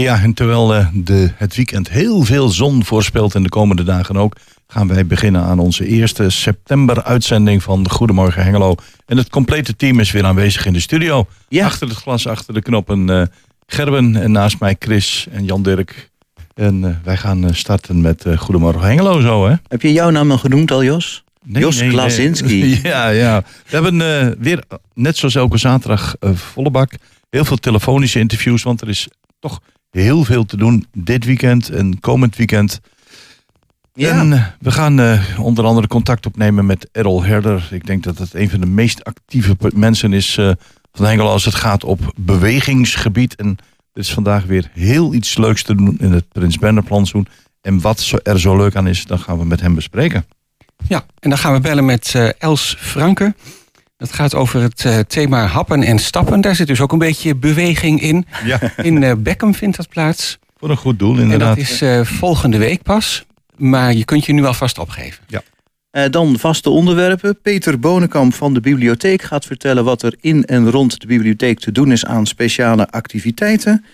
Ja, en terwijl uh, de, het weekend heel veel zon voorspelt en de komende dagen ook, gaan wij beginnen aan onze eerste september-uitzending van Goedemorgen Hengelo. En het complete team is weer aanwezig in de studio. Ja. Achter het glas, achter de knoppen uh, Gerben en naast mij Chris en Jan Dirk. En uh, wij gaan starten met Goedemorgen Hengelo zo, hè? Heb je jouw naam al genoemd al, Jos? Nee, Jos nee, Klasinski. Nee. ja, ja. We hebben weer, net zoals elke zaterdag, volle bak. Heel veel telefonische interviews, want er is toch heel veel te doen dit weekend en komend weekend. Ja. En uh, we gaan uh, onder andere contact opnemen met Errol Herder. Ik denk dat het een van de meest actieve mensen is uh, van Hengelo als het gaat op bewegingsgebied. En er is vandaag weer heel iets leuks te doen in het Prins plantsoen. En wat er zo leuk aan is, dat gaan we met hem bespreken. Ja, en dan gaan we bellen met Els Franke. Dat gaat over het uh, thema happen en stappen. Daar zit dus ook een beetje beweging in. Ja. In uh, Beckham vindt dat plaats. Voor een goed doel, inderdaad. En dat is uh, volgende week pas. Maar je kunt je nu alvast opgeven. Ja. Uh, dan vaste onderwerpen. Peter Bonenkamp van de bibliotheek gaat vertellen wat er in en rond de bibliotheek te doen is aan speciale activiteiten.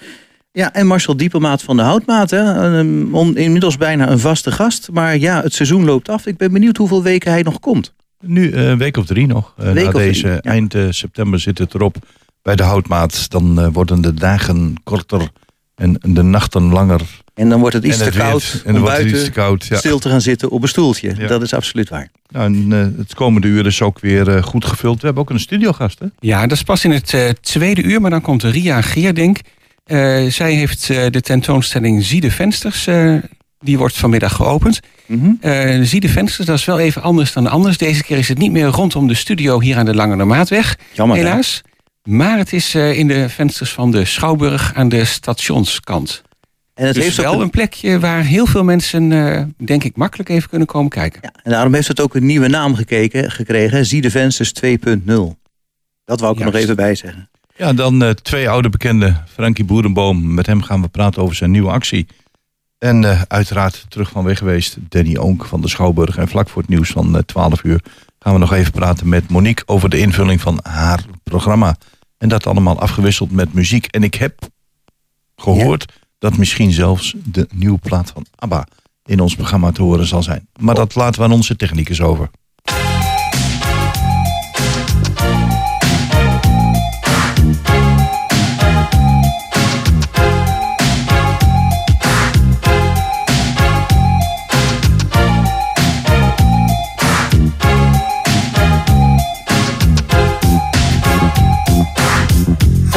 Ja, en Marcel Diepelmaat van de Houtmaat. Hè? Um, inmiddels bijna een vaste gast. Maar ja, het seizoen loopt af. Ik ben benieuwd hoeveel weken hij nog komt. Nu een uh, week of drie nog. Week na deze drie, ja. eind uh, september zit het erop bij de houtmaat. Dan worden de dagen korter en de nachten langer. En dan wordt het iets en te koud en om wordt buiten het iets te koud, ja. stil te gaan zitten op een stoeltje. Ja. Dat is absoluut waar. Nou, en, het komende uur is ook weer goed gevuld. We hebben ook een studiogast, hè? Ja, dat is pas in het tweede uur. Maar dan komt Ria Geerdink. zij heeft de tentoonstelling Zie de Vensters die wordt vanmiddag geopend. Mm -hmm. uh, zie de vensters, dat is wel even anders dan anders. Deze keer is het niet meer rondom de studio hier aan de Lange Maatweg. Jammer, helaas. Hè? Maar het is uh, in de vensters van de Schouwburg aan de stationskant. En het dus heeft wel ook een plekje waar heel veel mensen, uh, denk ik, makkelijk even kunnen komen kijken. Ja, en daarom heeft het ook een nieuwe naam gekeken, gekregen. Zie de vensters 2.0. Dat wou ik er nog even bij zeggen. Ja, dan uh, twee oude bekenden. Frankie Boerenboom. Met hem gaan we praten over zijn nieuwe actie. En uh, uiteraard terug van weg geweest Danny Oonk van de Schouwburg. En vlak voor het nieuws van uh, 12 uur gaan we nog even praten met Monique over de invulling van haar programma. En dat allemaal afgewisseld met muziek. En ik heb gehoord ja. dat misschien zelfs de nieuwe plaat van ABBA in ons programma te horen zal zijn. Maar oh. dat laten we aan onze technicus over.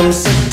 I'm sitting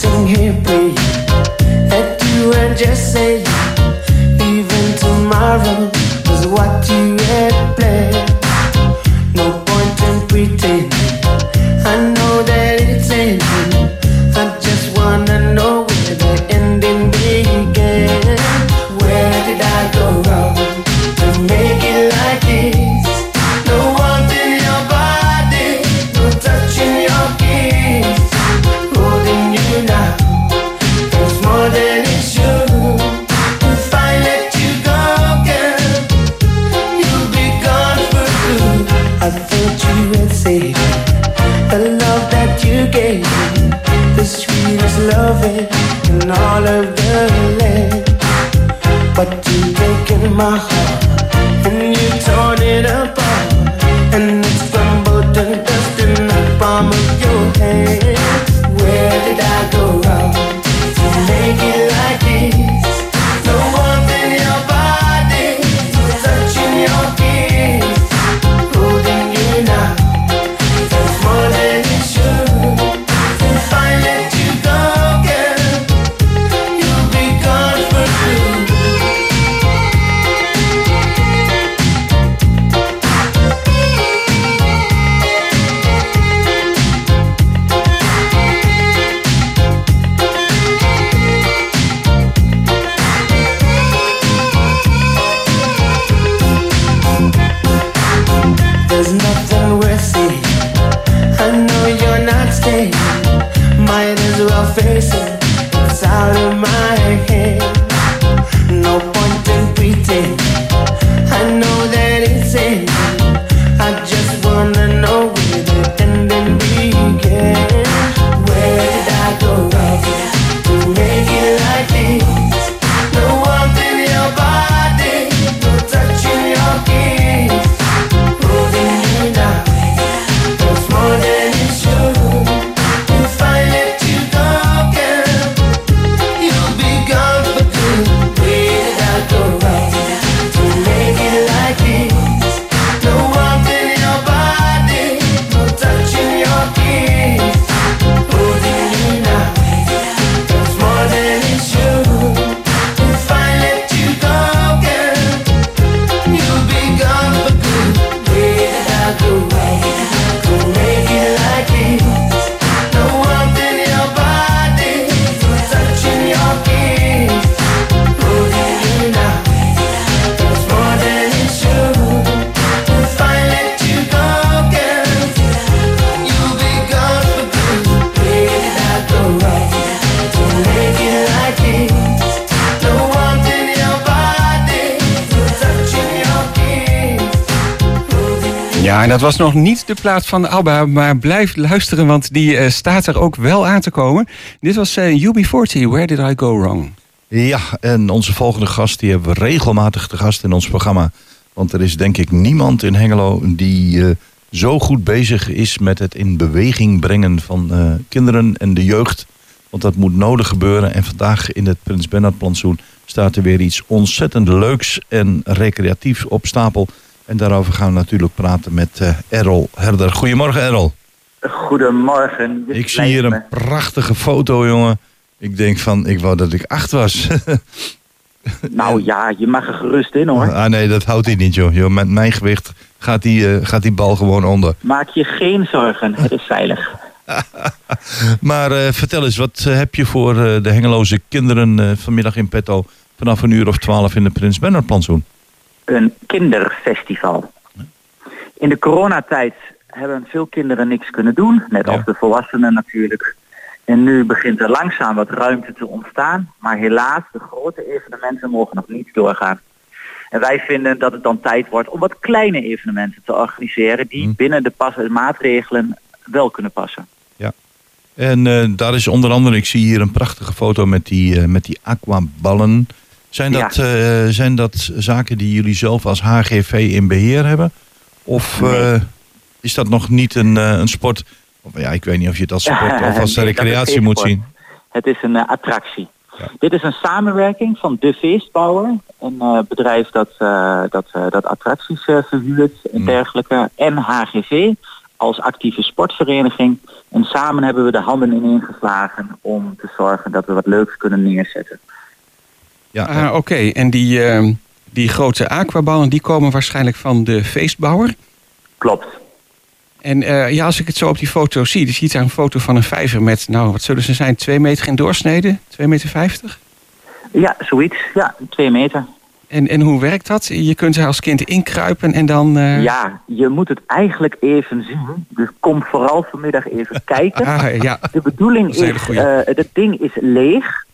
Dat was nog niet de plaat van ABBA, maar blijf luisteren, want die eh, staat er ook wel aan te komen. Dit was eh, UB40, Where Did I Go Wrong? Ja, en onze volgende gast die hebben we regelmatig te gast in ons programma. Want er is denk ik niemand in Hengelo die eh, zo goed bezig is met het in beweging brengen van kinderen en de jeugd. Want dat moet nodig gebeuren. En vandaag in het Prins Bernhard plantsoen staat er weer iets ontzettend leuks en recreatiefs op stapel. En daarover gaan we natuurlijk praten met eh Errol Herder. Goedemorgen Errol. Goedemorgen. Ik zie hier een prachtige foto jongen. Ik denk van, ik wou dat ik acht was. Nou ja, je mag er gerust in hoor. Ah nee, dat houdt hij niet joh. joh met mijn gewicht gaat die, eh, gaat die bal gewoon onder. Maak je geen zorgen, het is veilig. Maar eh, vertel eens, wat heb je voor de Hengeloze kinderen vanmiddag in petto... vanaf een uur of twaalf in de Prins Bernhard plantsoen? Een kinderfestival. In de coronatijd hebben veel kinderen niks kunnen doen, net Ja. als de volwassenen natuurlijk. En nu begint er langzaam wat ruimte te ontstaan. Maar helaas, de grote evenementen mogen nog niet doorgaan. En wij vinden dat het dan tijd wordt om wat kleine evenementen te organiseren... die Hm. binnen de pas maatregelen wel kunnen passen. En eh, daar is onder andere, ik zie hier een prachtige foto met die, eh, met die aquaballen. Zijn dat, eh, zijn dat zaken die jullie zelf als HGV in beheer hebben? Of Nee. eh, is dat nog niet een, eh, een sport? Of, ja, ik weet niet of je het als sport of als Nee, recreatie moet zien. Het is een attractie. Ja. Dit is een samenwerking van De Feestbouwer, een bedrijf dat, dat, dat attracties verhuurt en Mm. dergelijke, en HGV als actieve sportvereniging. En samen hebben we de handen ineengeslagen om te zorgen dat we wat leuks kunnen neerzetten. Ja, Ah, Oké, en die, ehm, die grote aquaballen die komen waarschijnlijk van de feestbouwer. Klopt. En eh, ja, als ik het zo op die foto zie, dan zie je daar een foto van een vijver met, nou, wat zullen ze zijn, 2 meter in doorsnede, 2 meter 50? Ja, zoiets. Ja, twee meter. En, en hoe werkt dat? Je kunt er als kind inkruipen en dan... eh, Ja, je moet het eigenlijk even zien. Dus kom vooral vanmiddag even kijken. Ah, ja. De bedoeling Dat is is, eh het ding is leeg.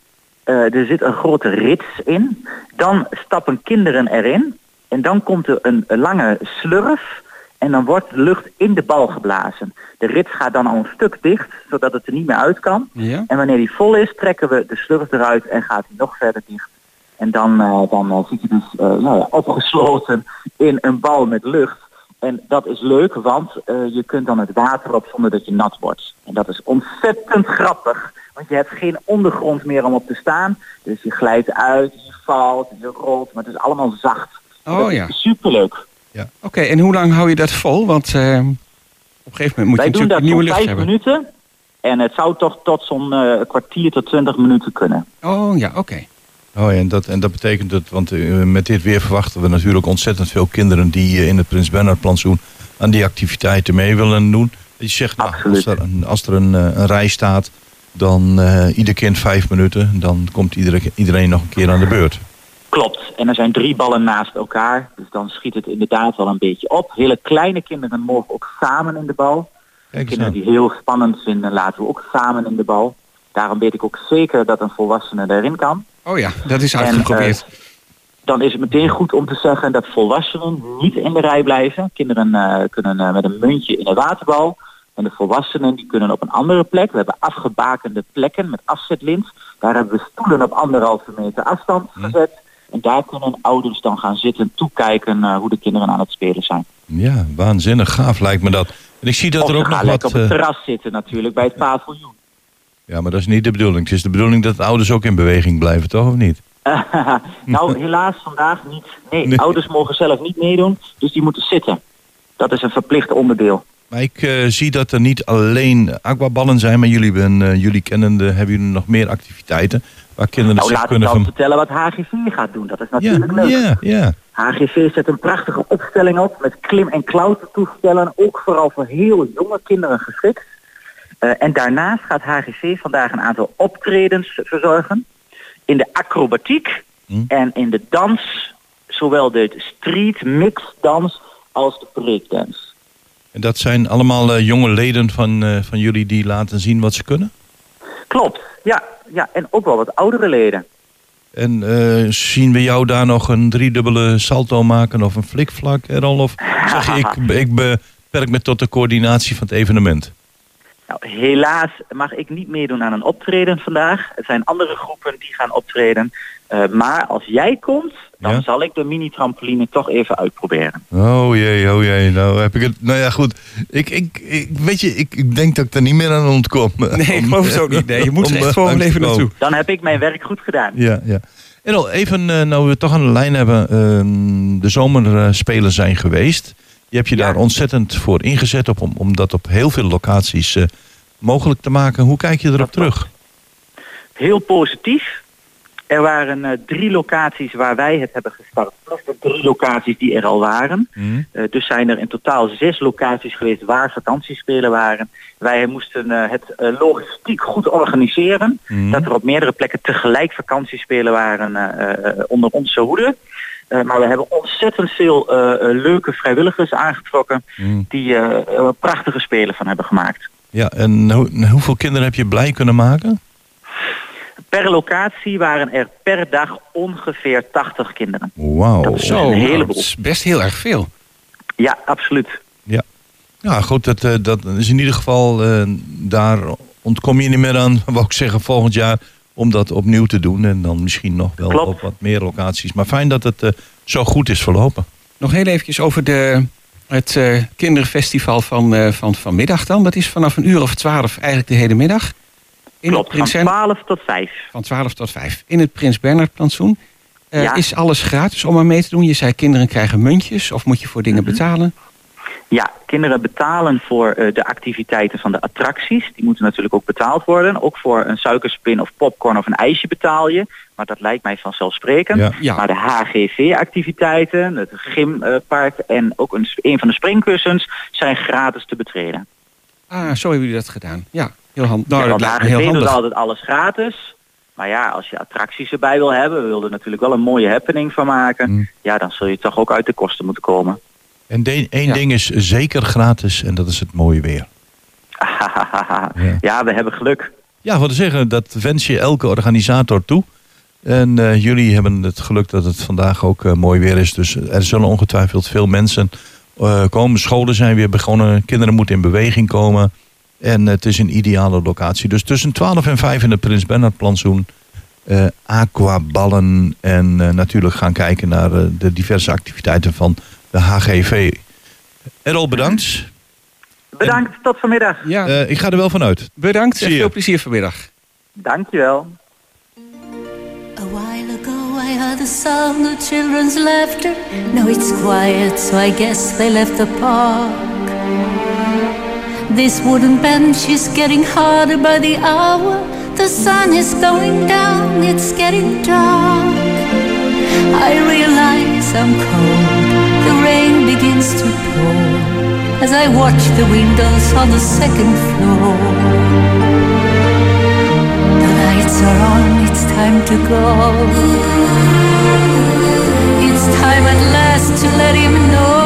Eh, er zit een grote rits in. Dan stappen kinderen erin. En dan komt er een, lange slurf. En dan wordt de lucht in de bal geblazen. De rits gaat dan al een stuk dicht, zodat het er niet meer uit kan. ja. En wanneer die vol is, trekken we de slurf eruit en gaat hij nog verder dicht. En dan, eh, dan eh, zit je dus nou ja, opgesloten in een bal met lucht. En dat is leuk, want je kunt dan het water op zonder dat je nat wordt. En dat is ontzettend grappig, want je hebt geen ondergrond meer om op te staan. Dus je glijdt uit, je valt, je rolt, maar het is allemaal zacht. Oh dat ja. superleuk. Oké, en hoe lang hou je dat vol? Want eh, op een gegeven moment moet Wij je doen natuurlijk dat nieuwe voor lucht vijf hebben. minuten. En het zou toch tot zo'n eh, kwartier tot twintig minuten kunnen. Oh ja, oké. Oh ja, en dat, en dat betekent dat, want eh, met dit weer verwachten we natuurlijk ontzettend veel kinderen die eh, in het Prins Bernhard plantsoen aan die activiteiten mee willen doen. Je zegt, nou, als Absoluut. er, een, als er een, een rij staat, dan eh, ieder kind vijf minuten, dan komt iedere, iedereen nog een keer aan de beurt. Klopt. En er zijn drie ballen naast elkaar. Dus dan schiet het inderdaad wel een beetje op. Hele kleine kinderen mogen ook samen in de bal. Kinderen die heel spannend vinden, laten we ook samen in de bal. Daarom weet ik ook zeker dat een volwassene erin kan. Oh ja, dat is En, uitgeprobeerd. eh, dan is het meteen goed om te zeggen dat volwassenen niet in de rij blijven. Kinderen eh, kunnen eh, met een muntje in een waterbal. En de volwassenen die kunnen op een andere plek. We hebben afgebakende plekken met afzetlint. Daar hebben we stoelen op anderhalve meter afstand Hm. gezet. En daar kunnen ouders dan gaan zitten, toekijken eh, hoe de kinderen aan het spelen zijn. Ja, waanzinnig gaaf lijkt me dat. En ik zie dat of er ook nog gaan lekker wat... op het eh, terras zitten natuurlijk, bij het paviljoen. ja, maar dat is niet de bedoeling. Het is de bedoeling dat de ouders ook in beweging blijven, toch of niet? nou, helaas vandaag niet. Nee, Nee. ouders mogen zelf niet meedoen, dus die moeten zitten. Dat is een verplicht onderdeel. Maar ik eh, zie dat er niet alleen aquaballen zijn, maar jullie, ben, eh, jullie kennende hebben jullie nog meer activiteiten waar kinderen Nou, zich laat ik kunnen dan van... vertellen wat HGV gaat doen. Dat is Ja, natuurlijk leuk. ja, ja. HGV zet een prachtige opstelling op met klim- en klautertoestellen. Ook vooral voor heel jonge kinderen geschikt. Eh, en daarnaast gaat HGV vandaag een aantal optredens verzorgen. In de acrobatiek Hm. en in de dans. Zowel de street mix dans als de breakdance. En dat zijn allemaal eh, jonge leden van, eh, van jullie die laten zien wat ze kunnen? Klopt, ja, ja. En ook wel wat oudere leden. En eh, zien we jou daar nog een driedubbele salto maken of een flikvlak, Errol? Of zeg je, ik, ik beperk me tot de coördinatie van het evenement? Nou, helaas mag ik niet meedoen aan een optreden vandaag. Er zijn andere groepen die gaan optreden. Eh, maar als jij komt, dan Ja? zal ik de mini-trampoline toch even uitproberen. Oh jee, oh jee. Nou heb ik het. Nou ja, goed. Ik, ik, ik, weet je, ik, ik denk dat ik er niet meer aan ontkom. Nee, ik geloof het ook niet. Nee, je moet er Om, echt eh, gewoon even naartoe. Dan heb ik mijn werk goed gedaan. Ja, ja. Errol, even, eh, nou we het toch aan de lijn hebben. ehm, de zomerspelen zijn geweest. Je hebt je Ja. daar ontzettend voor ingezet op, om, om dat op heel veel locaties eh, mogelijk te maken. Hoe kijk je erop Dat terug? Heel positief. Er waren eh, drie locaties waar wij het hebben gestart. Plus de drie locaties die er al waren. Hm? Eh, dus zijn er in totaal zes locaties geweest waar vakantiespelen waren. Wij moesten het logistiek goed organiseren. Hm? Dat er op meerdere plekken tegelijk vakantiespelen waren onder onze hoede. Eh, maar we hebben ontzettend veel eh, eh, leuke vrijwilligers aangetrokken Hm. die er prachtige spelen van hebben gemaakt. Ja, en hoe- hoeveel kinderen heb je blij kunnen maken? Per locatie waren er per dag ongeveer 80 kinderen. Wauw. Dat is Zo, een nou, heleboel. dat is best heel erg veel. Ja, absoluut. Ja, goed, dat, eh, dat is in ieder geval, eh, daar ontkom je niet meer aan, wou ik zeggen, volgend jaar om dat opnieuw te doen. En dan misschien nog wel Klopt. op wat meer locaties. Maar fijn dat het eh, zo goed is verlopen. Nog heel eventjes over de, het eh, kinderfestival van, eh, van vanmiddag dan. Dat is vanaf een uur of twaalf eigenlijk de hele middag. In Klopt, het van Prins 12 tot 5. van 12 tot 5. In het Prins Bernhard plantsoen. Eh, Ja. Is alles gratis om aan mee te doen? Je zei kinderen krijgen muntjes of moet je voor dingen Mhm. betalen? Ja, kinderen betalen voor eh, de activiteiten van de attracties. Die moeten natuurlijk ook betaald worden. Ook voor een suikerspin of popcorn of een ijsje betaal je. Maar dat lijkt mij vanzelfsprekend. Ja. Ja. Maar de HGV-activiteiten, het gympark en ook een, een van de springkussens zijn gratis te betreden. Ah, zo hebben jullie dat gedaan. Ja, heel handig. Nou, Ja, dat want lijkt me heel doet altijd alles gratis. Maar ja, als je attracties erbij wil hebben, we wilden natuurlijk wel een mooie happening van maken. Mm. Ja, dan zul je toch ook uit de kosten moeten komen. En de- één Ja. ding is zeker gratis en dat is het mooie weer. ja. we hebben geluk. Ja, wat te zeggen, dat wens je elke organisator toe. En eh, jullie hebben het geluk dat het vandaag ook eh, mooi weer is. Dus er zullen ongetwijfeld veel mensen eh, komen. Scholen zijn weer begonnen. Kinderen moeten in beweging komen. En het is een ideale locatie. Dus tussen 12 en 5 in het Prins Bernhard plantsoen. aquaballen. En natuurlijk gaan kijken naar de diverse activiteiten van de HGV. Errol, bedankt. Bedankt, tot vanmiddag. Ja, Eh, ik ga er wel vanuit. bedankt en je. veel plezier vanmiddag. Dankjewel. A while ago I heard the sound of children's laughter. Now it's quiet, so I guess they left the park. This wooden bench is getting harder by the hour. The sun is going down, it's getting dark. I realize I'm cold, begins to pour as I watch the windows on the second floor. The lights are on, it's time to go. It's time at last to let him know.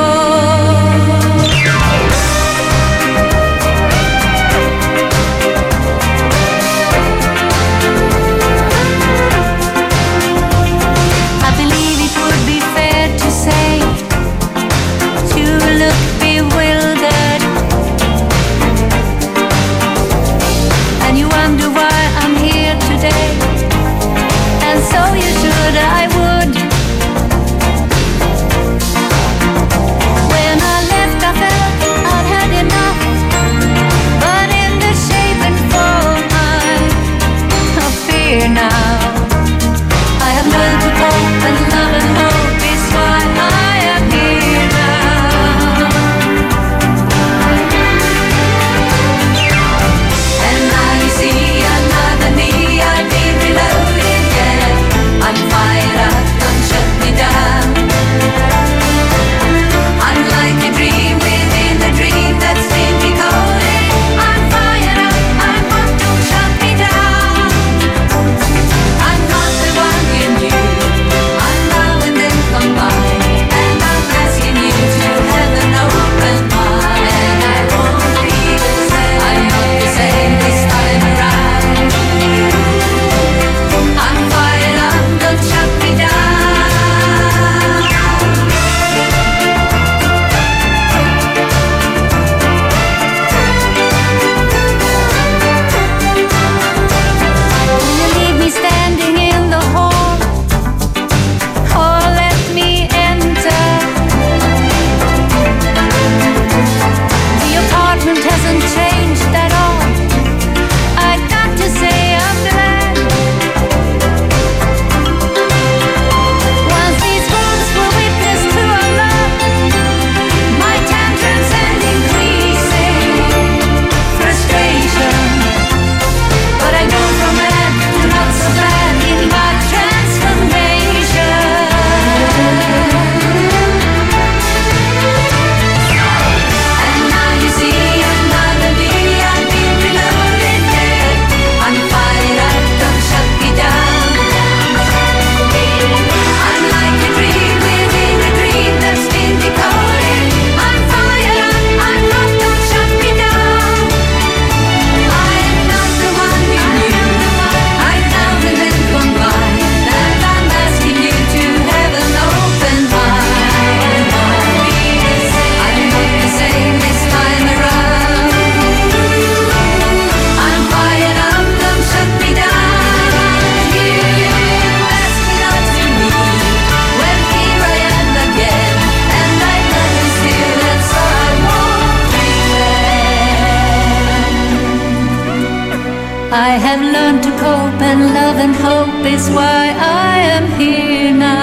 I have learned to cope, and love and hope is why I am here now.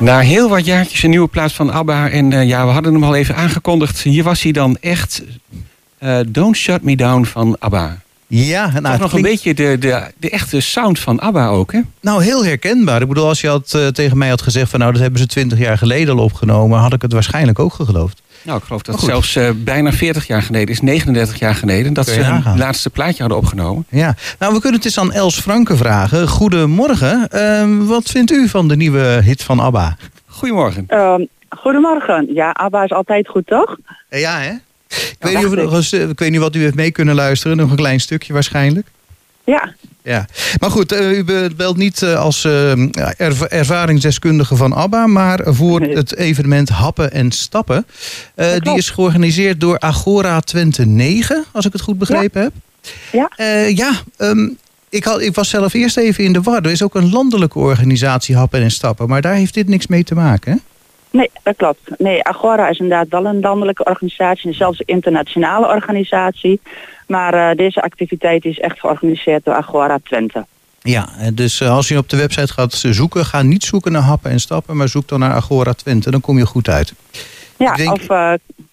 Na heel wat jaartjes een nieuwe plaat van ABBA. En eh, ja, we hadden hem al even aangekondigd. Hier was hij dan echt. eh, Don't Shut Me Down van ABBA. Ja, nou, Toch het nog een beetje de, de, de echte sound van ABBA ook, hè? Nou, heel herkenbaar. Ik bedoel, als je had, eh, tegen mij had gezegd van nou, dat hebben ze twintig jaar geleden al opgenomen, had ik het waarschijnlijk ook geloofd. Nou, ik geloof dat het zelfs eh, bijna 40 jaar geleden is, 39 jaar geleden, dat ze hun nagaan. laatste plaatje hadden opgenomen. Ja, nou, we kunnen het eens aan Els Franke vragen. Goedemorgen. Ehm, wat vindt u van de nieuwe hit van ABBA? Goedemorgen. Ehm, goedemorgen. Ja, ABBA is altijd goed, toch? Ja, hè? Ik weet, niet of eh, ik weet niet wat u heeft mee kunnen luisteren. Nog een klein stukje waarschijnlijk. Ja. Ja, maar goed, eh, u be- belt niet eh, als eh, erv- ervaringsdeskundige van ABBA, maar voor het evenement Happen en Stappen. Eh, die is georganiseerd door Agora Twente 9, als ik het goed begrepen heb. Ja. Ja, ehm, ik, had, ik was zelf eerst even in de war. Er is ook een landelijke organisatie Happen en Stappen, maar daar heeft dit niks mee te maken. Hè? Nee, dat klopt. Nee, Agora is inderdaad wel een landelijke organisatie, en zelfs een internationale organisatie. Maar eh, deze activiteit is echt georganiseerd door Agora Twente. Ja, eh, dus eh, als je op de website gaat zoeken, ga niet zoeken naar Happen en Stappen, maar zoek dan naar Agora Twente. Dan kom je goed uit. Ja, denk- of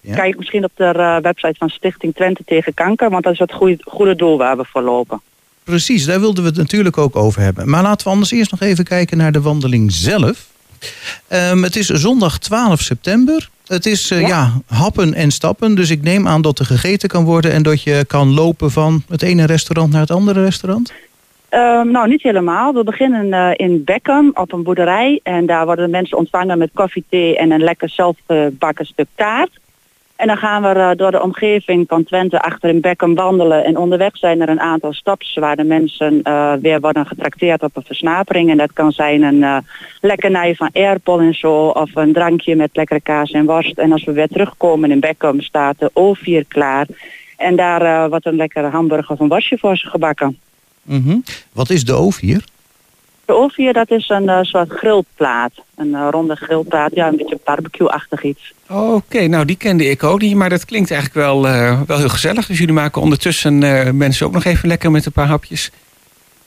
Ja. kijk misschien op de website van Stichting Twente tegen kanker, want dat is het goede, goede doel waar we voor lopen. Precies, daar wilden we het natuurlijk ook over hebben. Maar laten we anders eerst nog even kijken naar de wandeling zelf. Ehm, het is zondag 12 september. Het is ja. Ja. happen en stappen. Dus ik neem aan dat er gegeten kan worden en dat je kan lopen van het ene restaurant naar het andere restaurant. Ehm, nou, niet helemaal. We beginnen eh, in Beckham op een boerderij. En daar worden de mensen ontvangen met koffie, thee en een lekker zelfgebakken stuk taart. En dan gaan we eh, door de omgeving van Twente achter in Beckham wandelen. En onderweg zijn er een aantal stops waar de mensen eh, weer worden getrakteerd op een versnapering. En dat kan zijn een eh lekkernij van airpol en zo. Of een drankje met lekkere kaas en worst. En als we weer terugkomen in Beckham staat de O4 klaar. En daar eh, wordt een lekkere hamburger of een worstje voor ze gebakken. Mhm. Wat is de O4? De ovier, dat is een eh, soort grillplaat. Een eh, ronde grillplaat, ja, een beetje barbecue-achtig iets. Oké, nou die kende ik ook niet, maar dat klinkt eigenlijk wel, eh, wel heel gezellig. Dus jullie maken ondertussen mensen ook nog even lekker met een paar hapjes.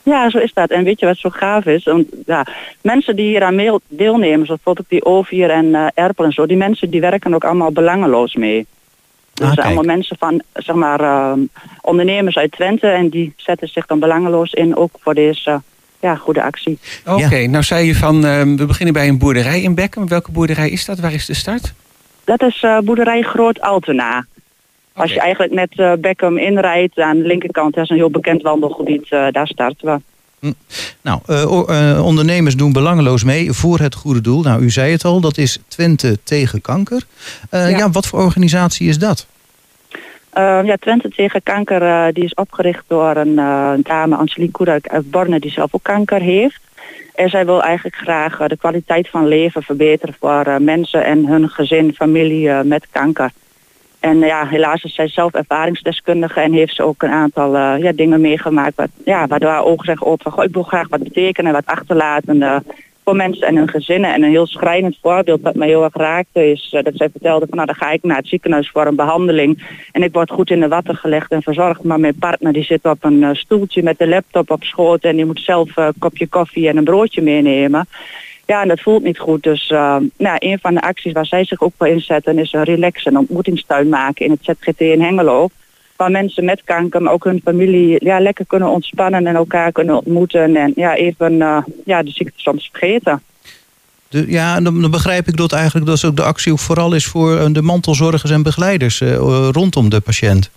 Ja, zo is dat. En weet je wat zo gaaf is? Want, ja, mensen die hier aan meel- deelnemen, zoals bijvoorbeeld die ovier en erpel en zo, die mensen die werken ook allemaal belangeloos mee. Dus Ah, er zijn kijk. allemaal mensen van, zeg maar, eh, ondernemers uit Twente en die zetten zich dan belangeloos in ook voor deze ja, goede actie. Oké, nou zei je van, eh, we beginnen bij een boerderij in Beckham. Welke boerderij is dat? Waar is de start? Dat is eh, boerderij Groot Altena. Als je eigenlijk net eh Beckham inrijdt, aan de linkerkant, dat is een heel bekend wandelgebied, eh, daar starten we. Nou, eh, o- eh, ondernemers doen belangeloos mee voor het goede doel. Nou, u zei het al, dat is Twente tegen kanker. Eh, ja. Ja. wat voor organisatie is dat? Eh, ja, Twente tegen kanker eh, die is opgericht door een eh, dame, Angelique Koerak uit Borne, die zelf ook kanker heeft. En zij wil eigenlijk graag eh, de kwaliteit van leven verbeteren voor mensen en hun gezin, familie met kanker. En ja, helaas is zij zelf ervaringsdeskundige en heeft ze ook een aantal ja, dingen meegemaakt. Wat, ja, waardoor haar ogen zeggen open van, ik wil graag wat betekenen, wat achterlaten voor mensen en hun gezinnen. En een heel schrijnend voorbeeld wat mij heel erg raakte is eh, dat zij vertelde van, nou dan ga ik naar het ziekenhuis voor een behandeling. En ik word goed in de watten gelegd en verzorgd. Maar mijn partner die zit op een eh, stoeltje met de laptop op schoot en die moet zelf eh, een kopje koffie en een broodje meenemen. Ja, en dat voelt niet goed. Dus nou, een van de acties waar zij zich ook voor inzetten is een relax- en ontmoetingstuin maken in het ZGT in Hengelo. Waar mensen met kanker, maar ook hun familie ja, lekker kunnen ontspannen en elkaar kunnen ontmoeten. En ja, even uh, ja, de ziekte soms vergeten. Ja, dan, dan begrijp ik dat eigenlijk dat ook de actie ook vooral is voor eh, de mantelzorgers en begeleiders uh, rondom de patiënt.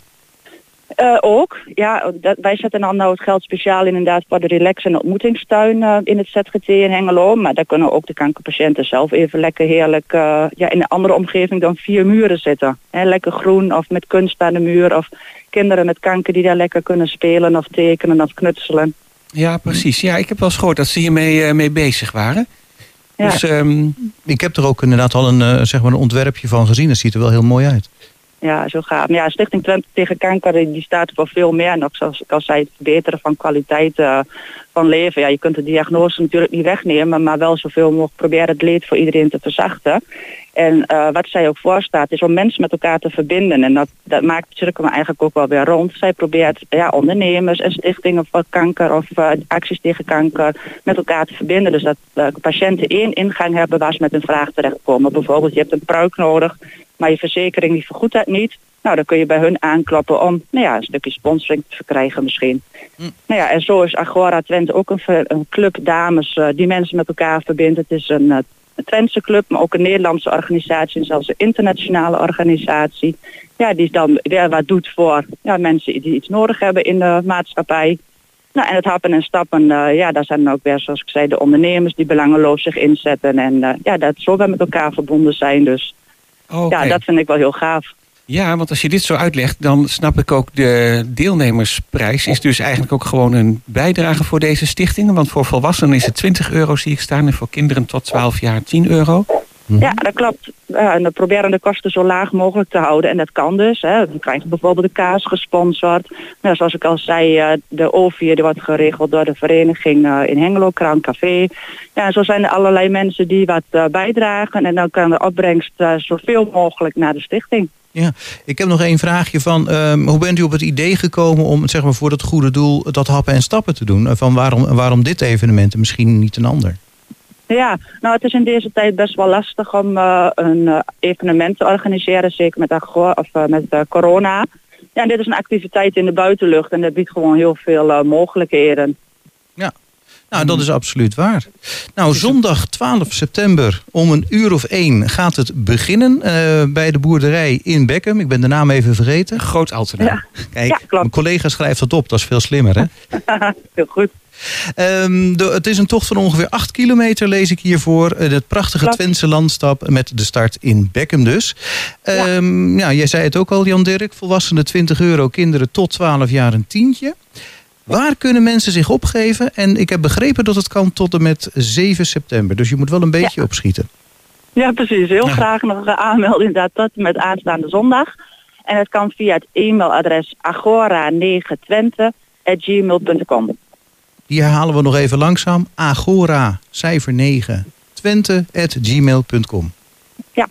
Uh, ook, ja. Dat, wij zetten dan nou het geld speciaal inderdaad voor de relax- en ontmoetingstuin uh, in het ZGT in Hengelo. Maar daar kunnen ook de kankerpatiënten zelf even lekker heerlijk uh, ja, in een andere omgeving dan vier muren zitten. He, lekker groen of met kunst aan de muur of kinderen met kanker die daar lekker kunnen spelen of tekenen of knutselen. Ja, precies. Ja, ik heb wel eens gehoord dat ze hiermee uh, mee bezig waren. Ja. Dus, um, ik heb er ook inderdaad al een, uh, zeg maar een ontwerpje van gezien. Dat ziet er wel heel mooi uit. Ja, zo gaat Ja, Stichting Twente tegen kanker die staat voor veel meer. Nog zoals ik al zei, het verbeteren van kwaliteit uh, van leven. Ja, je kunt de diagnose natuurlijk niet wegnemen, maar wel zoveel mogelijk proberen het leed voor iedereen te verzachten. En eh, wat zij ook voorstaat is om mensen met elkaar te verbinden. En dat, dat maakt cirkel eigenlijk ook wel weer rond. Zij probeert ja, ondernemers en stichtingen voor kanker of uh, acties tegen kanker met elkaar te verbinden. Dus dat uh, patiënten één ingang hebben waar ze met een vraag terechtkomen. Bijvoorbeeld je hebt een pruik nodig, maar je verzekering die vergoedt dat niet. Nou, dan kun je bij hun aankloppen om nou ja, een stukje sponsoring te verkrijgen misschien. Hm. Nou ja, en zo is Agora Twente ook een, een club dames die mensen met elkaar verbindt. Het is een een Twentse club, maar ook een Nederlandse organisatie en zelfs een internationale organisatie. Ja, die dan weer wat doet voor ja, mensen die iets nodig hebben in de maatschappij. Nou, en het happen en stappen, uh, ja, daar zijn ook weer, zoals ik zei, de ondernemers die belangeloos zich inzetten. En uh, ja, dat zo weer met elkaar verbonden zijn. Dus ja, dat vind ik wel heel gaaf. Ja, want als je dit zo uitlegt, dan snap ik ook de deelnemersprijs is dus eigenlijk ook gewoon een bijdrage voor deze stichtingen. Want voor volwassenen is het 20 euro, zie ik staan, en voor kinderen tot 12 jaar 10 euro. Ja, dat klopt. Ja, en we proberen de kosten zo laag mogelijk te houden. En dat kan dus. Hè. We krijgen bijvoorbeeld de kaas gesponsord. Nou, zoals ik al zei, eh, de OVIR die wordt geregeld door de vereniging eh, in Hengelo, Kraan Café. Ja, zo zijn er allerlei mensen die wat eh, bijdragen. En dan kan de opbrengst eh, zoveel mogelijk naar de stichting. Ja, ik heb nog één vraagje van ehm, hoe bent u op het idee gekomen om zeg maar, voor dat goede doel dat happen en stappen te doen? Eh, Van waarom, waarom dit evenement en misschien niet een ander? Ja, nou het is in deze tijd best wel lastig om eh, een eh, evenement te organiseren, zeker met, of, met corona. Ja, en dit is een activiteit in de buitenlucht en dat biedt gewoon heel veel mogelijkheden. Nou, dat is absoluut waar. Nou, zondag 12 september om een uur of één gaat het beginnen eh, bij de boerderij in Beckham. Ik ben de naam even vergeten. Groot Altena. Ja. Kijk, Ja, mijn collega schrijft dat op, dat is veel slimmer hè. heel goed. Ehm, de, het is een tocht van ongeveer 8 kilometer, lees ik hiervoor. Eh, Het prachtige Klopt. Twentse landstap met de start in Beckham dus. Ehm, ja. jij zei het ook al, Jan Dirk. Volwassenen 20 euro, kinderen tot 12 jaar een tientje. Waar kunnen mensen zich opgeven? En ik heb begrepen dat het kan tot en met 7 september. Dus je moet wel een beetje opschieten. Ja, precies. Heel Ja. graag nog eh, aanmelden inderdaad tot en met aanstaande zondag. En het kan via het e-mailadres agora9twente.gmail.com. Die herhalen we nog even langzaam. Agora, cijfer 9, twente, at gmail.com. Ja.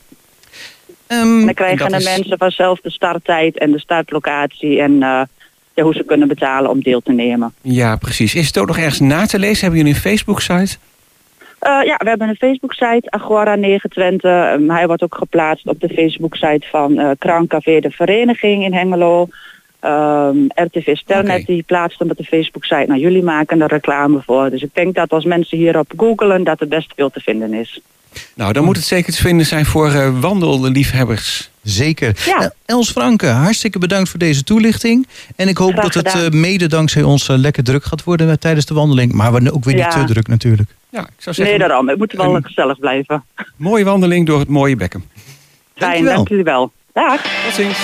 En dan krijgen de is- mensen vanzelf de starttijd en de startlocatie en eh, ja, hoe ze kunnen betalen om deel te nemen. Ja, precies. Is het ook nog ergens na te lezen? Hebben jullie een Facebook-site? Eh, ja, we hebben een Facebook-site, Agora 9 Twente. Ehm, hij wordt ook geplaatst op de Facebook-site van eh Kraancafé de Vereniging in Hengelo. Ehm, RTV Sternet Oké. die plaatst hem op de Facebook-site. Nou, jullie maken er reclame voor. Dus ik denk dat als mensen hierop googelen, dat er best veel te vinden is. Nou, dan moet het zeker te vinden zijn voor eh, wandelliefhebbers. Zeker. Ja. Eh, Els Franke, hartstikke bedankt voor deze toelichting. En ik hoop dat het eh, mede dankzij ons eh, lekker druk gaat worden eh, tijdens de wandeling. Maar we- ook weer niet te druk natuurlijk. Ja, ik zou zeggen, Nee, daarom. Het moet wel een- gezellig blijven. mooie wandeling door het mooie bekken. Fijn, dank jullie wel. Dag. Tot ziens.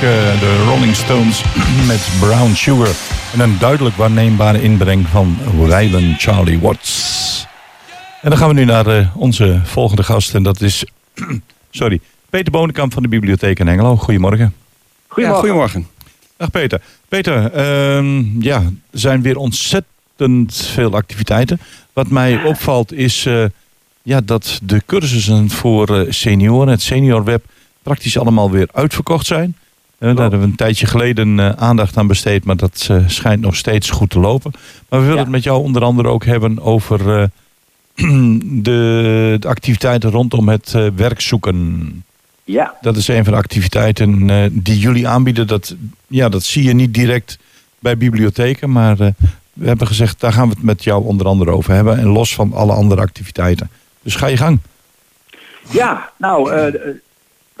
De Rolling Stones met Brown Sugar. En een duidelijk waarneembare inbreng van Wylan Charlie Watts. En dan gaan we nu naar eh, onze volgende gast. En dat is, sorry, Peter Bonenkamp van de Bibliotheek in Hengelo. Goedemorgen. Ja, goedemorgen. Dag Peter. Peter, ehm, ja, er zijn weer ontzettend veel activiteiten. Wat mij opvalt is eh, ja, dat de cursussen voor eh, senioren, het seniorweb, praktisch allemaal weer uitverkocht zijn. Daar hebben we een tijdje geleden eh, aandacht aan besteed, maar dat eh, schijnt nog steeds goed te lopen. Maar we willen Ja. het met jou onder andere ook hebben over eh, de, de activiteiten rondom het werk zoeken. Ja, Dat is een van de activiteiten die jullie aanbieden. Dat, ja, dat zie je niet direct bij bibliotheken, maar we hebben gezegd, daar gaan we het met jou onder andere over hebben. En los van alle andere activiteiten. Dus ga je gang. Ja, nou,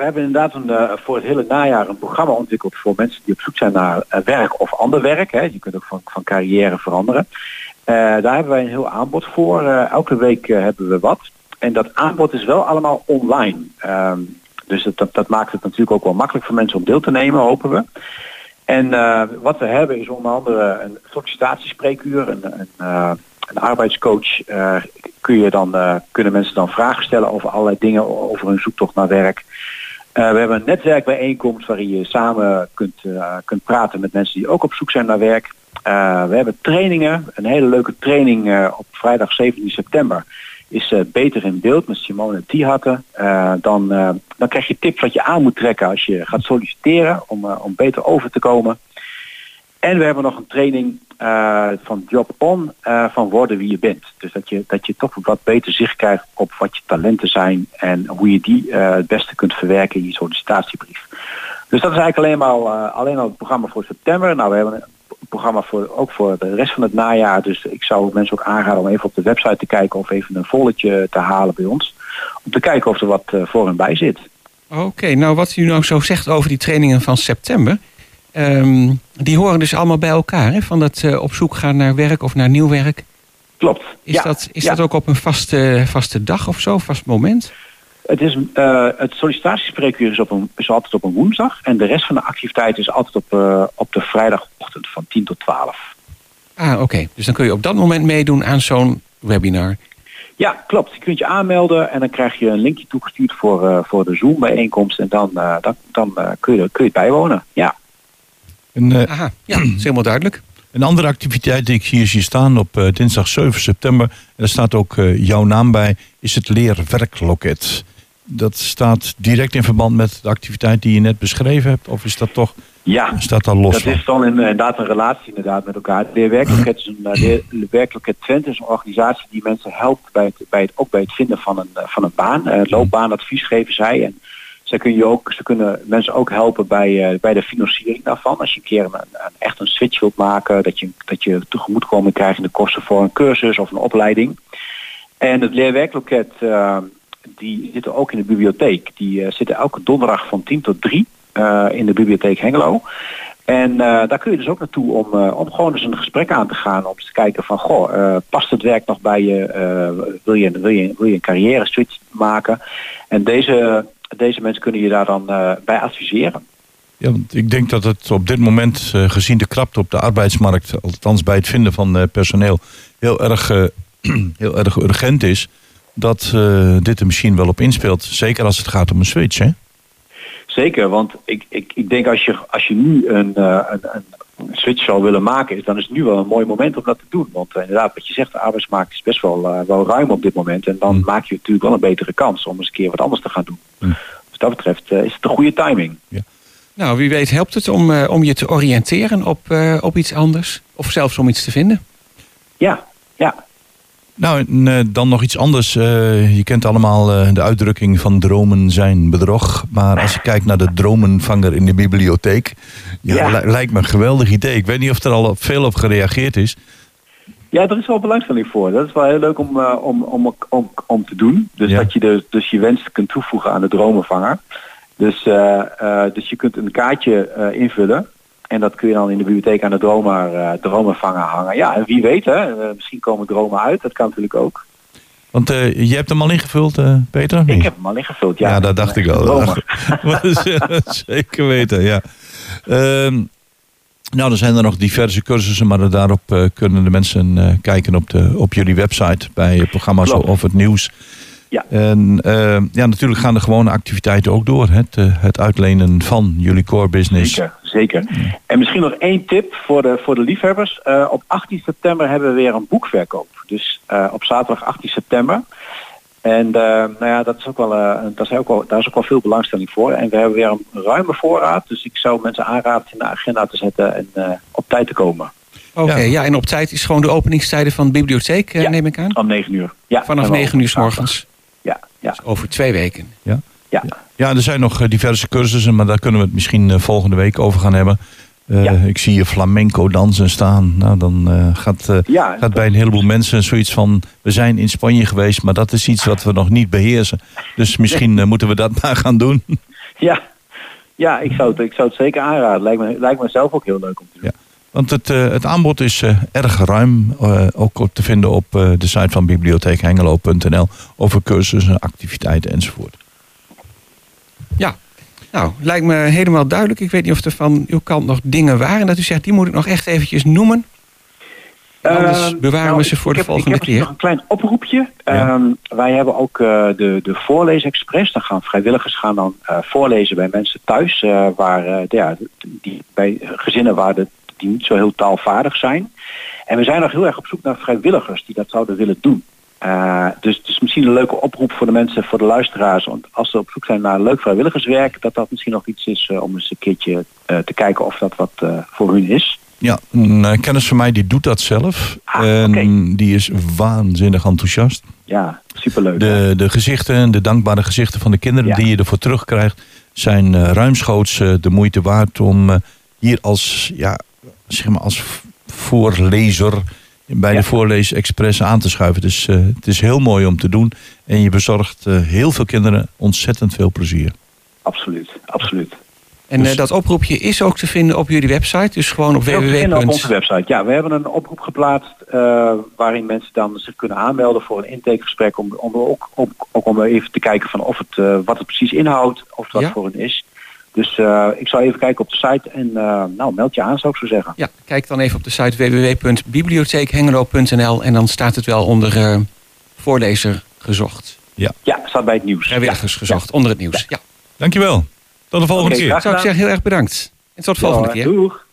we hebben inderdaad een, eh, voor het hele najaar een programma ontwikkeld voor mensen die op zoek zijn naar eh, werk of ander werk. Hè. Je kunt ook van, van carrière veranderen. Eh, daar hebben wij een heel aanbod voor. Elke week hebben we wat. En dat aanbod is wel allemaal online. Ehm, dus dat, dat, maakt het natuurlijk ook wel makkelijk voor mensen om deel te nemen, hopen we. En wat we hebben is onder andere een sollicitatiespreekuur, een, een, een arbeidscoach. kun je dan, kunnen mensen dan vragen stellen over allerlei dingen, over hun zoektocht naar werk. Eh, we hebben een netwerkbijeenkomst waarin je samen kunt, eh, kunt praten met mensen die ook op zoek zijn naar werk. Eh, we hebben trainingen, een hele leuke training op vrijdag 17 september is beter in beeld met Simone Tihatte. Eh, dan, dan krijg je tips wat je aan moet trekken als je gaat solliciteren om, om beter over te komen. En we hebben nog een training eh, van Job On eh, van worden wie je bent. Dus dat je, dat je toch wat beter zicht krijgt op wat je talenten zijn en hoe je die eh, het beste kunt verwerken in je sollicitatiebrief. Dus dat is eigenlijk alleen, maar, eh, alleen al het programma voor september. Nou, we hebben een programma voor, ook voor de rest van het najaar. Dus ik zou mensen ook aanraden om even op de website te kijken of even een volletje te halen bij ons. Om te kijken of er wat voor en bij zit. Oké, nou wat u nou zo zegt over die trainingen van september. Ehm, die horen dus allemaal bij elkaar, hè? van dat eh, op zoek gaan naar werk of naar nieuw werk. Klopt. Is, Ja, dat, is ja. dat ook op een vaste, vaste dag of zo, vast moment? Het, is, eh, het sollicitatiespreekuur is, op een, is altijd op een woensdag. En de rest van de activiteit is altijd op, eh, op de vrijdagochtend van 10 tot 12. Ah, oké. Dus dan kun je op dat moment meedoen aan zo'n webinar. Ja, klopt. Je kunt je aanmelden en dan krijg je een linkje toegestuurd voor, eh, voor de Zoom bijeenkomst. En dan, dan, dan kun, je, kun je het bijwonen. Ja. Een, eh, Aha, ja, dat is helemaal duidelijk. Een andere activiteit die ik hier zie staan op eh, dinsdag 7 september, en daar staat ook eh, jouw naam bij, is het leerwerkloket. Dat staat direct in verband met de activiteit die je net beschreven hebt, of is dat toch, Ja, staat daar los dat van? is dan in- inderdaad een relatie inderdaad met elkaar. De Leerwerkloket is een Leer- Leerwerkloket Twente is een organisatie die mensen helpt bij het, bij het, ook bij het vinden van een, van een baan. Uh, loopbaanadvies geven zij. En zij kun je ook, ze kunnen mensen ook helpen bij, eh, bij de financiering daarvan. Als je een keer een, echt een switch wilt maken, dat je, dat je tegemoetkoming krijgt in de kosten voor een cursus of een opleiding. En het leerwerkloket, eh, die zitten ook in de bibliotheek. Die eh, zitten elke donderdag van 10 tot 3 eh, in de bibliotheek Hengelo. En daar kun je dus ook naartoe om, om gewoon eens een gesprek aan te gaan. Om te kijken van, goh, past het werk nog bij je? wil, je wil, je, wil je een carrière switch maken? En deze, deze mensen kunnen je daar dan eh, bij adviseren. Ja, want ik denk dat het op dit moment, eh, gezien de krapte op de arbeidsmarkt, althans bij het vinden van eh, personeel, heel erg, heel erg urgent is. Dat dit er misschien wel op inspeelt. Zeker als het gaat om een switch, hè? Zeker, want ik, ik, ik denk als je, als je nu een, een, een switch zou willen maken, is, dan is nu wel een mooi moment om dat te doen. Want eh, inderdaad, wat je zegt, de arbeidsmarkt is best wel, eh, wel ruim op dit moment. En dan Mm. maak je natuurlijk wel een betere kans om eens een keer wat anders te gaan doen. Mm. Dus dat betreft eh, is het een goede timing. Nou, wie weet helpt het om, om je te oriënteren op, op iets anders. Of zelfs om iets te vinden. Ja, ja. Nou, en, eh, dan nog iets anders. Eh, je kent allemaal eh, de uitdrukking van dromen zijn bedrog. Maar als je kijkt naar de dromenvanger in de bibliotheek. Ja, Ja. li- lijkt me een geweldig idee. Ik weet niet of er al veel op gereageerd is. Ja, er is wel belangstelling voor. Dat is wel heel leuk om, om, om, om, om te doen. Dus Ja. dat je dus, dus je wens kunt toevoegen aan de dromenvanger. Dus, dus je kunt een kaartje invullen. En dat kun je dan in de bibliotheek aan de dromer, eh, dromenvanger hangen. Ja, en wie weet hè, eh, misschien komen dromen uit. Dat kan natuurlijk ook. Want eh, je hebt hem al ingevuld, Peter? Ik heb hem al ingevuld, ja. Ja, dat dacht ik al. Zeker weten, ja. Ehm, nou, er zijn er nog diverse cursussen, maar daarop kunnen de mensen kijken op, de, op jullie website bij programma's Klopt. of het nieuws. Ja. En ja, natuurlijk gaan de gewone activiteiten ook door. Het, het uitlenen van jullie core business. Zeker, zeker. En misschien nog één tip voor de, voor de liefhebbers. Eh, op 18 september hebben we weer een boekverkoop. Dus eh, op zaterdag 18 september. En eh, nou ja, dat is ook wel, eh, dat is ook wel, daar is ook wel veel belangstelling voor. En we hebben weer een ruime voorraad. Dus ik zou mensen aanraden het in de agenda te zetten en eh, op tijd te komen. Oké, Ja. ja. en op tijd is gewoon de openingstijden van de bibliotheek, Ja. neem ik aan. Om 9 uur. Ja, Vanaf en wel 9 uur s morgens. Ja, ja, Dus over twee weken. ja. Ja, er zijn nog eh, diverse cursussen, maar daar kunnen we het misschien eh, volgende week over gaan hebben. Eh, Ja. Ik zie je flamenco dansen staan. Nou, dan gaat, Ja, gaat bij een heleboel mensen zoiets van... we zijn in Spanje geweest, maar dat is iets wat we nog niet beheersen. Dus misschien moeten we dat maar gaan doen. ja. ja ik, zou het, ik zou het zeker aanraden. Lijkt me, lijkt me zelf ook heel leuk om te doen. Ja. Want het, het aanbod is erg ruim. ook te vinden op de site van bibliotheekhengelo.nl... over cursussen, activiteiten enzovoort. Nou, lijkt me helemaal duidelijk. Ik weet niet of er van uw kant nog dingen waren dat u zegt, die moet ik nog echt eventjes noemen. Anders Ehm, bewaren nou, we ze ik- voor de heb- volgende ik heb keer. nog een klein oproepje. Ja. Ehm, wij hebben ook eh, de, de voorleesexpress. Dan gaan vrijwilligers gaan dan eh, voorlezen bij mensen thuis. eh, waar, ja, die, bij gezinnen waar de, die niet zo heel taalvaardig zijn. En we zijn nog heel erg op zoek naar vrijwilligers die dat zouden willen doen. Eh, dus het is misschien een leuke oproep voor de mensen, voor de luisteraars. Want als ze op zoek zijn naar leuk vrijwilligerswerk, dat dat misschien nog iets is eh, om eens een keertje eh, te kijken of dat wat voor hun is. Ja, een kennis van mij die doet dat zelf. Ah, en die is waanzinnig enthousiast. Ja, superleuk. De, de gezichten, de dankbare gezichten van de kinderen Ja. die je ervoor terugkrijgt, zijn ruimschoots de moeite waard om hier als, ja, zeg maar als voorlezer bij Ja. de Voorlees Express aan te schuiven. Dus eh, het is heel mooi om te doen. En je bezorgt eh, heel veel kinderen ontzettend veel plezier. Absoluut, absoluut. En Dus- eh, dat oproepje is ook te vinden op jullie website. Dus gewoon op vinden op onze www. website. Ja, we hebben een oproep geplaatst eh, waarin mensen dan zich kunnen aanmelden voor een intakegesprek. Om, om ook, ook, ook om even te kijken van of het, eh, wat het precies inhoudt, of wat Ja. voor hen is. Dus eh, ik zal even kijken op de site en eh, nou, meld je aan zou ik zo zeggen. Ja, kijk dan even op de site www.bibliotheekhengelo.nl en dan staat het wel onder eh, voorlezer gezocht. Ja, staat bij het nieuws. Vrijwilligers gezocht, onder het nieuws. Ja. Dankjewel. Tot de volgende keer. graag Zou ik zeggen, heel erg bedankt. En tot de Ja, volgende keer. Doeg.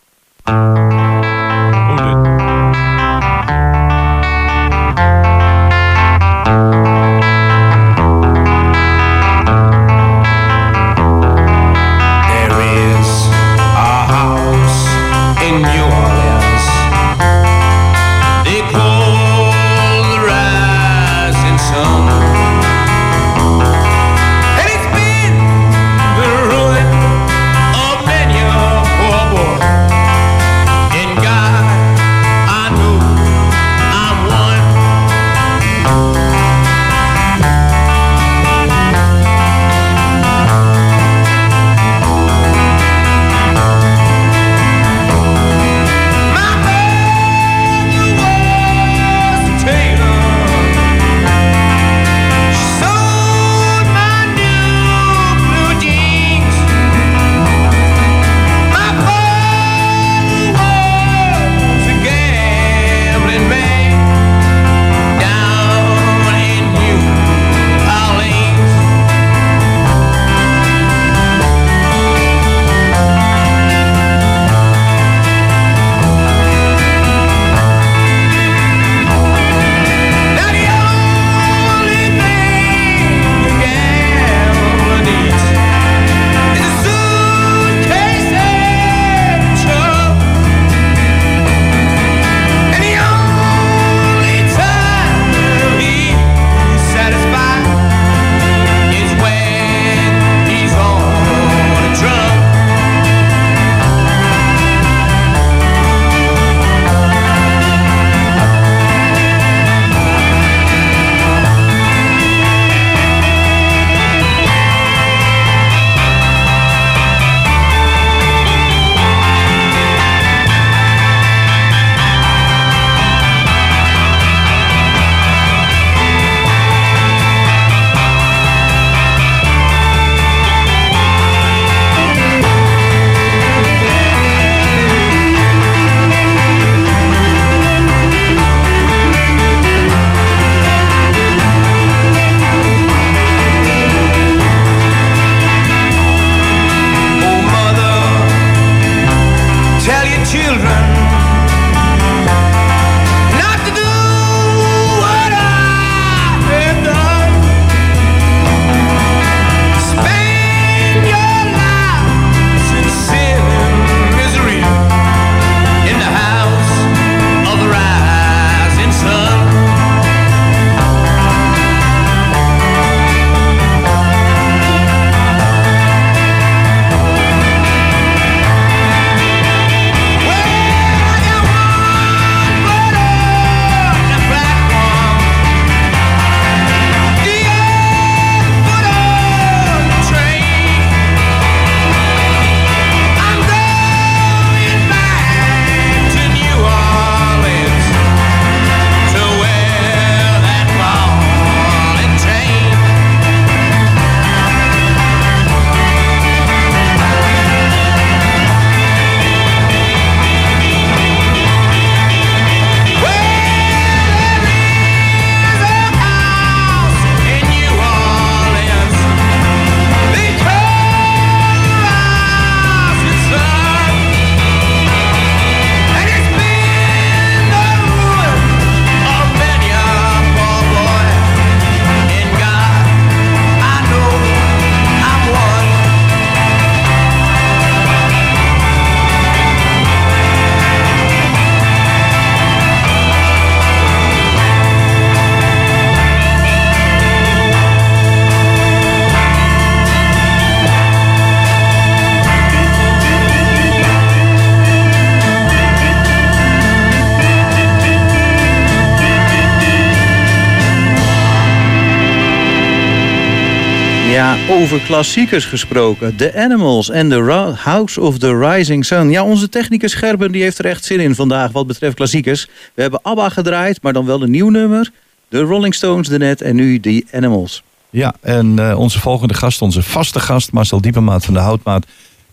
Over klassiekers gesproken. The Animals en The House of the Rising Sun. Ja, onze technicus Gerben die heeft er echt zin in vandaag wat betreft klassiekers. We hebben ABBA gedraaid, maar dan wel een nieuw nummer. De Rolling Stones, de net en nu The Animals. Ja, en eh, onze volgende gast, onze vaste gast, Marcel Diepenmaat van de Houtmaat.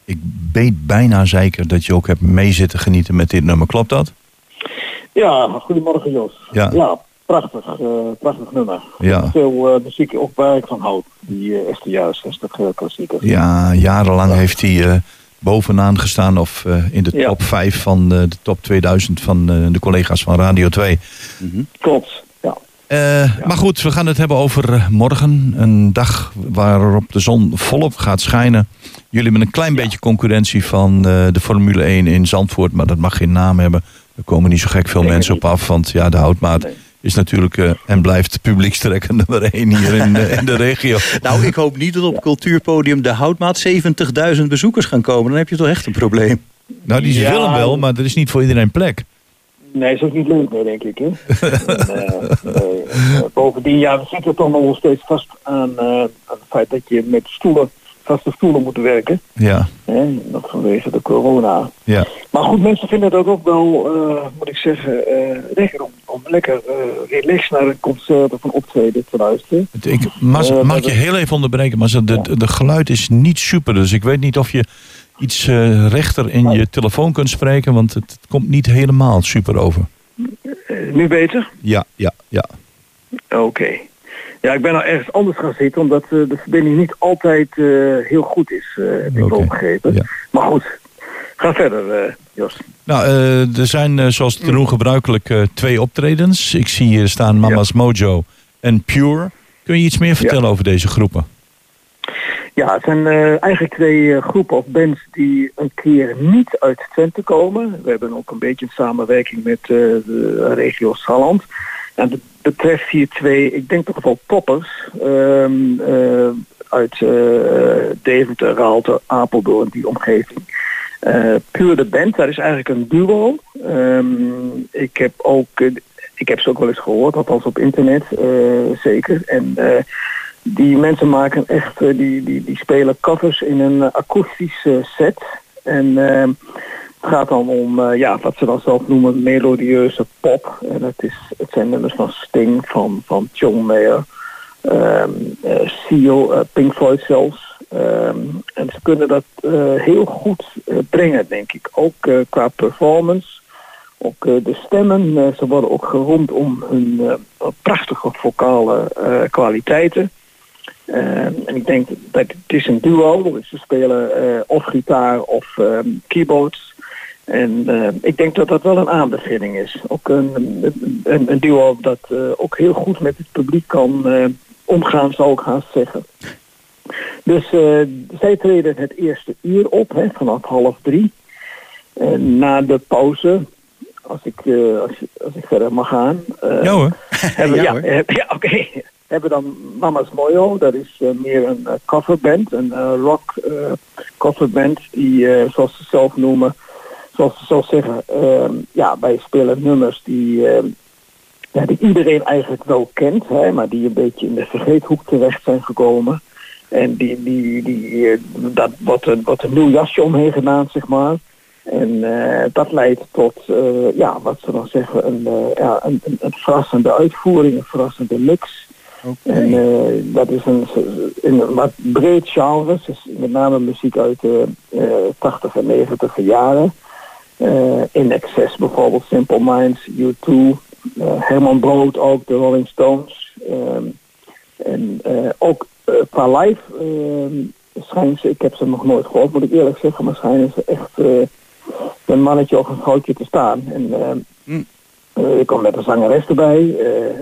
Ik weet bijna zeker dat je ook hebt mee zitten genieten met dit nummer. Klopt dat? Ja, goedemorgen Jos. Ja. Prachtig, eh, prachtig nummer. Ja. Veel eh, muziek ook waar ik van houd. Die uh, Esther Juist, 60 uh, klassiekers. Ja, jarenlang heeft hij eh, bovenaan gestaan of eh, in de Ja. top 5 van eh, de top 2000 van eh, de collega's van Radio 2. Klopt, ja. Eh, Maar goed, we gaan het hebben over eh, morgen. Een dag waarop de zon volop gaat schijnen. Jullie met een klein beetje concurrentie van eh, de Formule 1 in Zandvoort. Maar dat mag geen naam hebben. Er komen niet zo gek veel mensen op af. Want ja, de houtmaat is natuurlijk eh, en blijft publiekstrekker nummer 1 hier in, eh, in de regio. Nou, ik hoop niet dat op cultuurpodium de Houtmaat 70.000 bezoekers gaan komen. Dan heb je toch echt een probleem. Nou, die Ja. willen wel, maar er is niet voor iedereen plek. Nee, is ook niet leuk meer, denk ik. Hè? en, eh, nee, bovendien, ja, we zitten toch nog steeds vast aan, eh, aan het feit dat je met stoelen, vaste stoelen moet werken. Ja, Hè? Nog vanwege de corona. ja. Maar goed, mensen vinden het ook wel, eh, moet ik zeggen, eh, lekker om, om lekker eh relaxed naar een concert of een optreden te luisteren. Ik, mag ik je heel even onderbreken? Maar de, de, de geluid is niet super. Dus ik weet niet of je iets rechter in je telefoon kunt spreken. Want het, het komt niet helemaal super over. Nu beter? Ja, ja, ja. Oké. Ja, ik ben nou ergens anders gaan zitten, omdat eh, de verbinding niet altijd eh, heel goed is, eh heb ik wel begrepen. ja. Maar goed, ga verder, Jos. Nou, er zijn zoals te doen gebruikelijk twee optredens. Ik zie hier staan Mama's Mojo en Pure. Kun je iets meer vertellen over deze groepen? Ja, het zijn eigenlijk twee groepen of bands die een keer niet uit Twente komen. We hebben ook een beetje een samenwerking met de regio Salland. Dat betreft hier twee, ik denk toch wel toppers. ehm, eh, uit eh Deventer, Raalte, Apeldoorn, die omgeving. Eh Puur de band, dat is eigenlijk een duo. Ehm, ik heb ook, ik heb ze ook wel eens gehoord, althans op internet, zeker. En die mensen maken echt, die, die, die spelen covers in een akoestische set. En ehm, gaat dan om, eh, ja, wat ze dan zelf noemen, melodieuze pop. En het, is, het zijn nummers van Sting, van, van John Mayer, ehm eh, Seal, eh, Pink Floyd zelfs. Ehm, en ze kunnen dat heel goed brengen, denk ik. Ook qua performance. Ook de stemmen, ze worden ook geroemd om hun prachtige vocale kwaliteiten. Ehm, en ik denk dat het is een duo, dus ze spelen of gitaar of keyboards. En eh, ik denk dat dat wel een aanbeveling is. Ook een, een, een duo dat eh, ook heel goed met het publiek kan eh, omgaan, zou ik haast zeggen. Dus zij treden het eerste uur op, hè, vanaf half drie. Na de pauze, als ik, als, als ik verder mag gaan. Ja hoor. hebben, Ja, ja, ja oké. Hebben dan Mama's Moyo, dat is meer een coverband, een rock coverband, die zoals ze zelf noemen, zoals ze zelf zeggen, ehm, ja, wij spelen nummers die, ehm, ja, die iedereen eigenlijk wel kent, hè, maar die een beetje in de vergeethoek terecht zijn gekomen. En die, die, die, eh, dat wordt een, wordt een nieuw jasje omheen gedaan, zeg maar. En eh, dat leidt tot, eh, ja, wat ze dan zeggen, een, ja, een, een, een verrassende uitvoering, een verrassende mix. En dat is een, een wat breed genre, dus met name muziek uit de eh 80 en 90 jaren. Eh, in Excess bijvoorbeeld, Simple Minds, U2, eh, Herman Brood ook, de Rolling Stones. Ehm, en eh, ook qua live ehm, schijnen ze, ik heb ze nog nooit gehoord moet ik eerlijk zeggen, maar schijnen ze echt een mannetje of een vrouwtje te staan. En ehm, eh, ik kom met een zangeres erbij.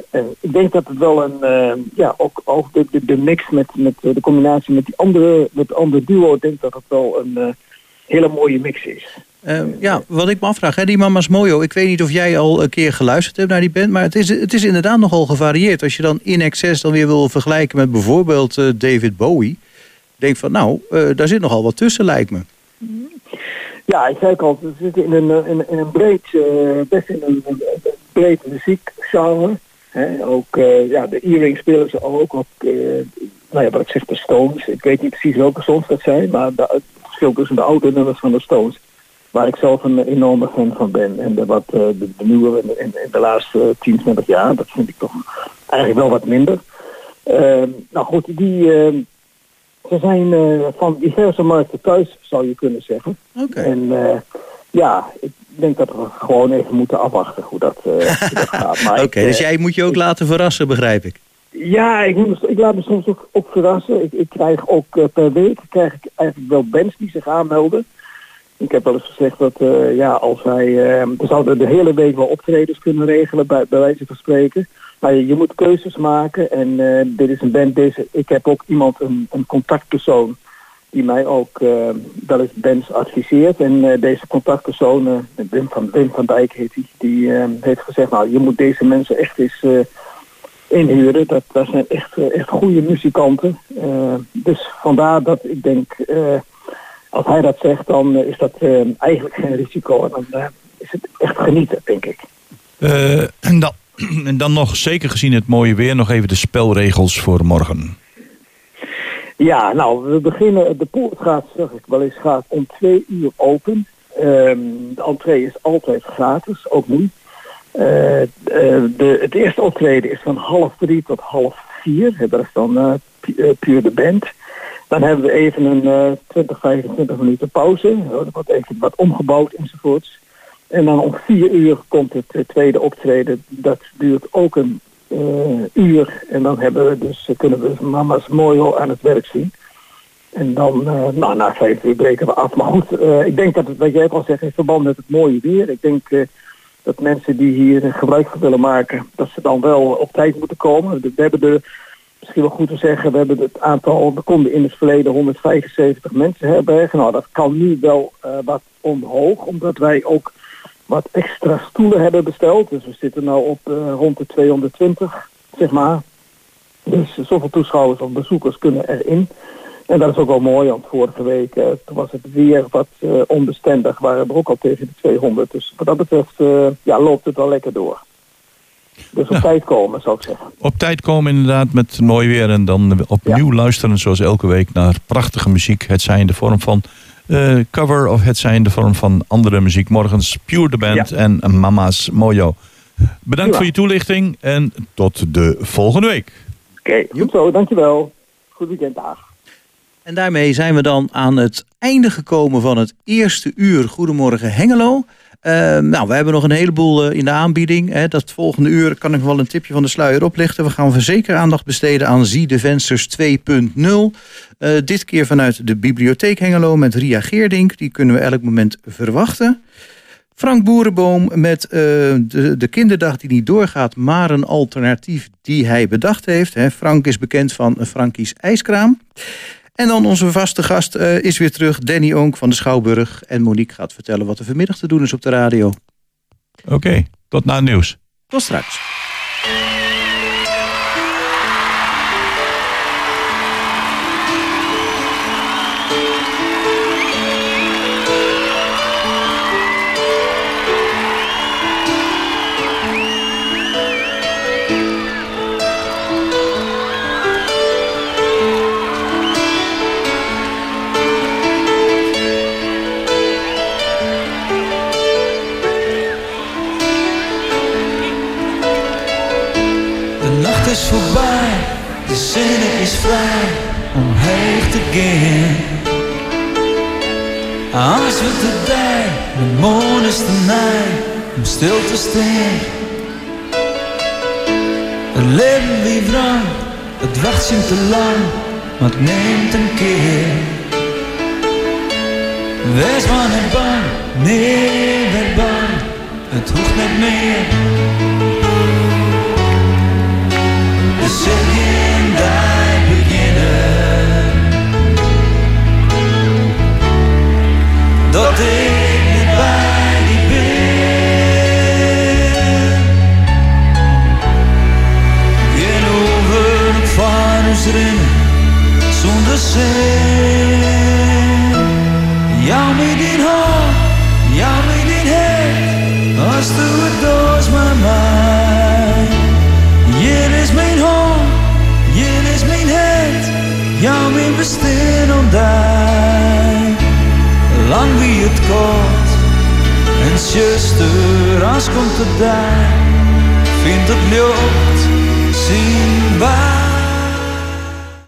en ik denk dat het wel een, ja, ook, ook de, de, de mix met, met de combinatie met die andere, met de andere duo, ik denk dat het wel een hele mooie mix is. Eh, ja, wat ik me afvraag, hè, die Mama's Mojo. Ik weet niet of jij al een keer geluisterd hebt naar die band. Maar het is, het is inderdaad nogal gevarieerd. Als je dan in excess dan weer wil vergelijken met bijvoorbeeld eh, David Bowie. Denk van nou, eh, daar zit nogal wat tussen lijkt me. Ja, ik zei al, we zitten in een, eh, in, een breed, best in een, breed muziekgenre. Hè. Ook, ja, de earring spelen ze ook. ook nou ja, wat ik de Stones. Ik weet niet precies welke songs dat zijn, maar het verschil tussen de oude nummers van de Stones. Waar ik zelf een enorme fan van ben. En de, wat, eh, de, de nieuwe in de laatste 10, 20 jaar, dat vind ik toch eigenlijk wel wat minder. Ehm, nou goed, die, ehm, ze zijn eh, van diverse markten thuis, zou je kunnen zeggen. Oké. En eh, ja, ik denk dat we gewoon even moeten afwachten hoe dat, hoe dat gaat. Oké, dus jij moet je ook laten verrassen, begrijp ik. ja, ik, ik laat me soms ook, ook verrassen. Ik, ik krijg ook per week krijg ik eigenlijk wel bands die zich aanmelden. Ik heb wel eens gezegd dat eh, ja, als wij... eh, we zouden de hele week wel optredens kunnen regelen, bij, bij wijze van spreken. Maar je, moet keuzes maken en eh, dit is een band. Deze, ik heb ook iemand, een, een contactpersoon, die mij ook eh, wel eens bands adviseert. En eh, deze contactpersoon, Wim, van, Wim van Dijk heet hij, die eh, heeft gezegd, nou je moet deze mensen echt eens... inhuren. Dat, dat zijn echt, echt goede muzikanten. Dus vandaar dat ik denk, als hij dat zegt, dan eh, is dat eh, eigenlijk geen risico. En dan eh, is het echt genieten, denk ik. En, dan, en dan nog, zeker gezien het mooie weer, nog even de spelregels voor morgen. Ja, nou, we beginnen, de poort gaat, zeg ik wel eens, gaat om twee uur open. Ehm, de entree is altijd gratis, ook nu. De, het eerste optreden is van half drie tot half vier. Dat is dan pu- puur de band. Dan hebben we even een eh 20, 25 minuten pauze. Er wordt even wat omgebouwd enzovoorts. En dan om vier uur komt het eh, tweede optreden. Dat duurt ook een eh, uur. En dan hebben we dus, eh, kunnen we mama's mooi aan het werk zien. En dan, eh, nou, na vijf uur breken we af. Maar goed, eh, ik denk dat het, wat jij ook al zegt, in verband met het mooie weer. Ik denk eh, dat mensen die hier eh, gebruik van willen maken, dat ze dan wel op tijd moeten komen. We hebben de, misschien wel goed te zeggen, we hebben het aantal, we konden in het verleden 175 mensen herbergen. Nou, dat kan nu wel eh, wat omhoog, omdat wij ook wat extra stoelen hebben besteld. Dus we zitten nou op eh, rond de 220, zeg maar. Dus zoveel toeschouwers of bezoekers kunnen erin. En dat is ook wel mooi, want vorige week eh, toen was het weer wat onbestendig. Waren we ook al tegen de 200. Dus wat dat betreft ja, loopt het wel lekker door. Dus op tijd komen, zou ik zeggen. Op tijd komen inderdaad met mooi weer en dan opnieuw luisteren zoals elke week naar prachtige muziek. Het zij in de vorm van eh, cover of het zij in de vorm van andere muziek. Morgens Pure the Band en Mama's Mojo. Bedankt Prima. voor je toelichting en tot de volgende week. Oké, goed zo, dankjewel. Goed weekend, dag. En daarmee zijn we dan aan het einde gekomen van het eerste uur Goedemorgen Hengelo. Eh, nou, we hebben nog een heleboel eh, in de aanbieding. Hè. Dat volgende uur kan ik wel een tipje van de sluier oplichten. We gaan zeker aandacht besteden aan Zie de Vensters 2.0. Eh, dit keer vanuit de Bibliotheek Hengelo met Ria Geerdink. Die kunnen we elk moment verwachten. Frank Boerenboom met eh, de, de kinderdag die niet doorgaat, maar een alternatief die hij bedacht heeft. Hè. Frank is bekend van Frankies IJskraam. En dan onze vaste gast eh, is weer terug, Danny Onk van de Schouwburg. En Monique gaat vertellen wat er vanmiddag te doen is op de radio. Oké, tot na het nieuws. Tot straks. Het neemt een keer. Wees maar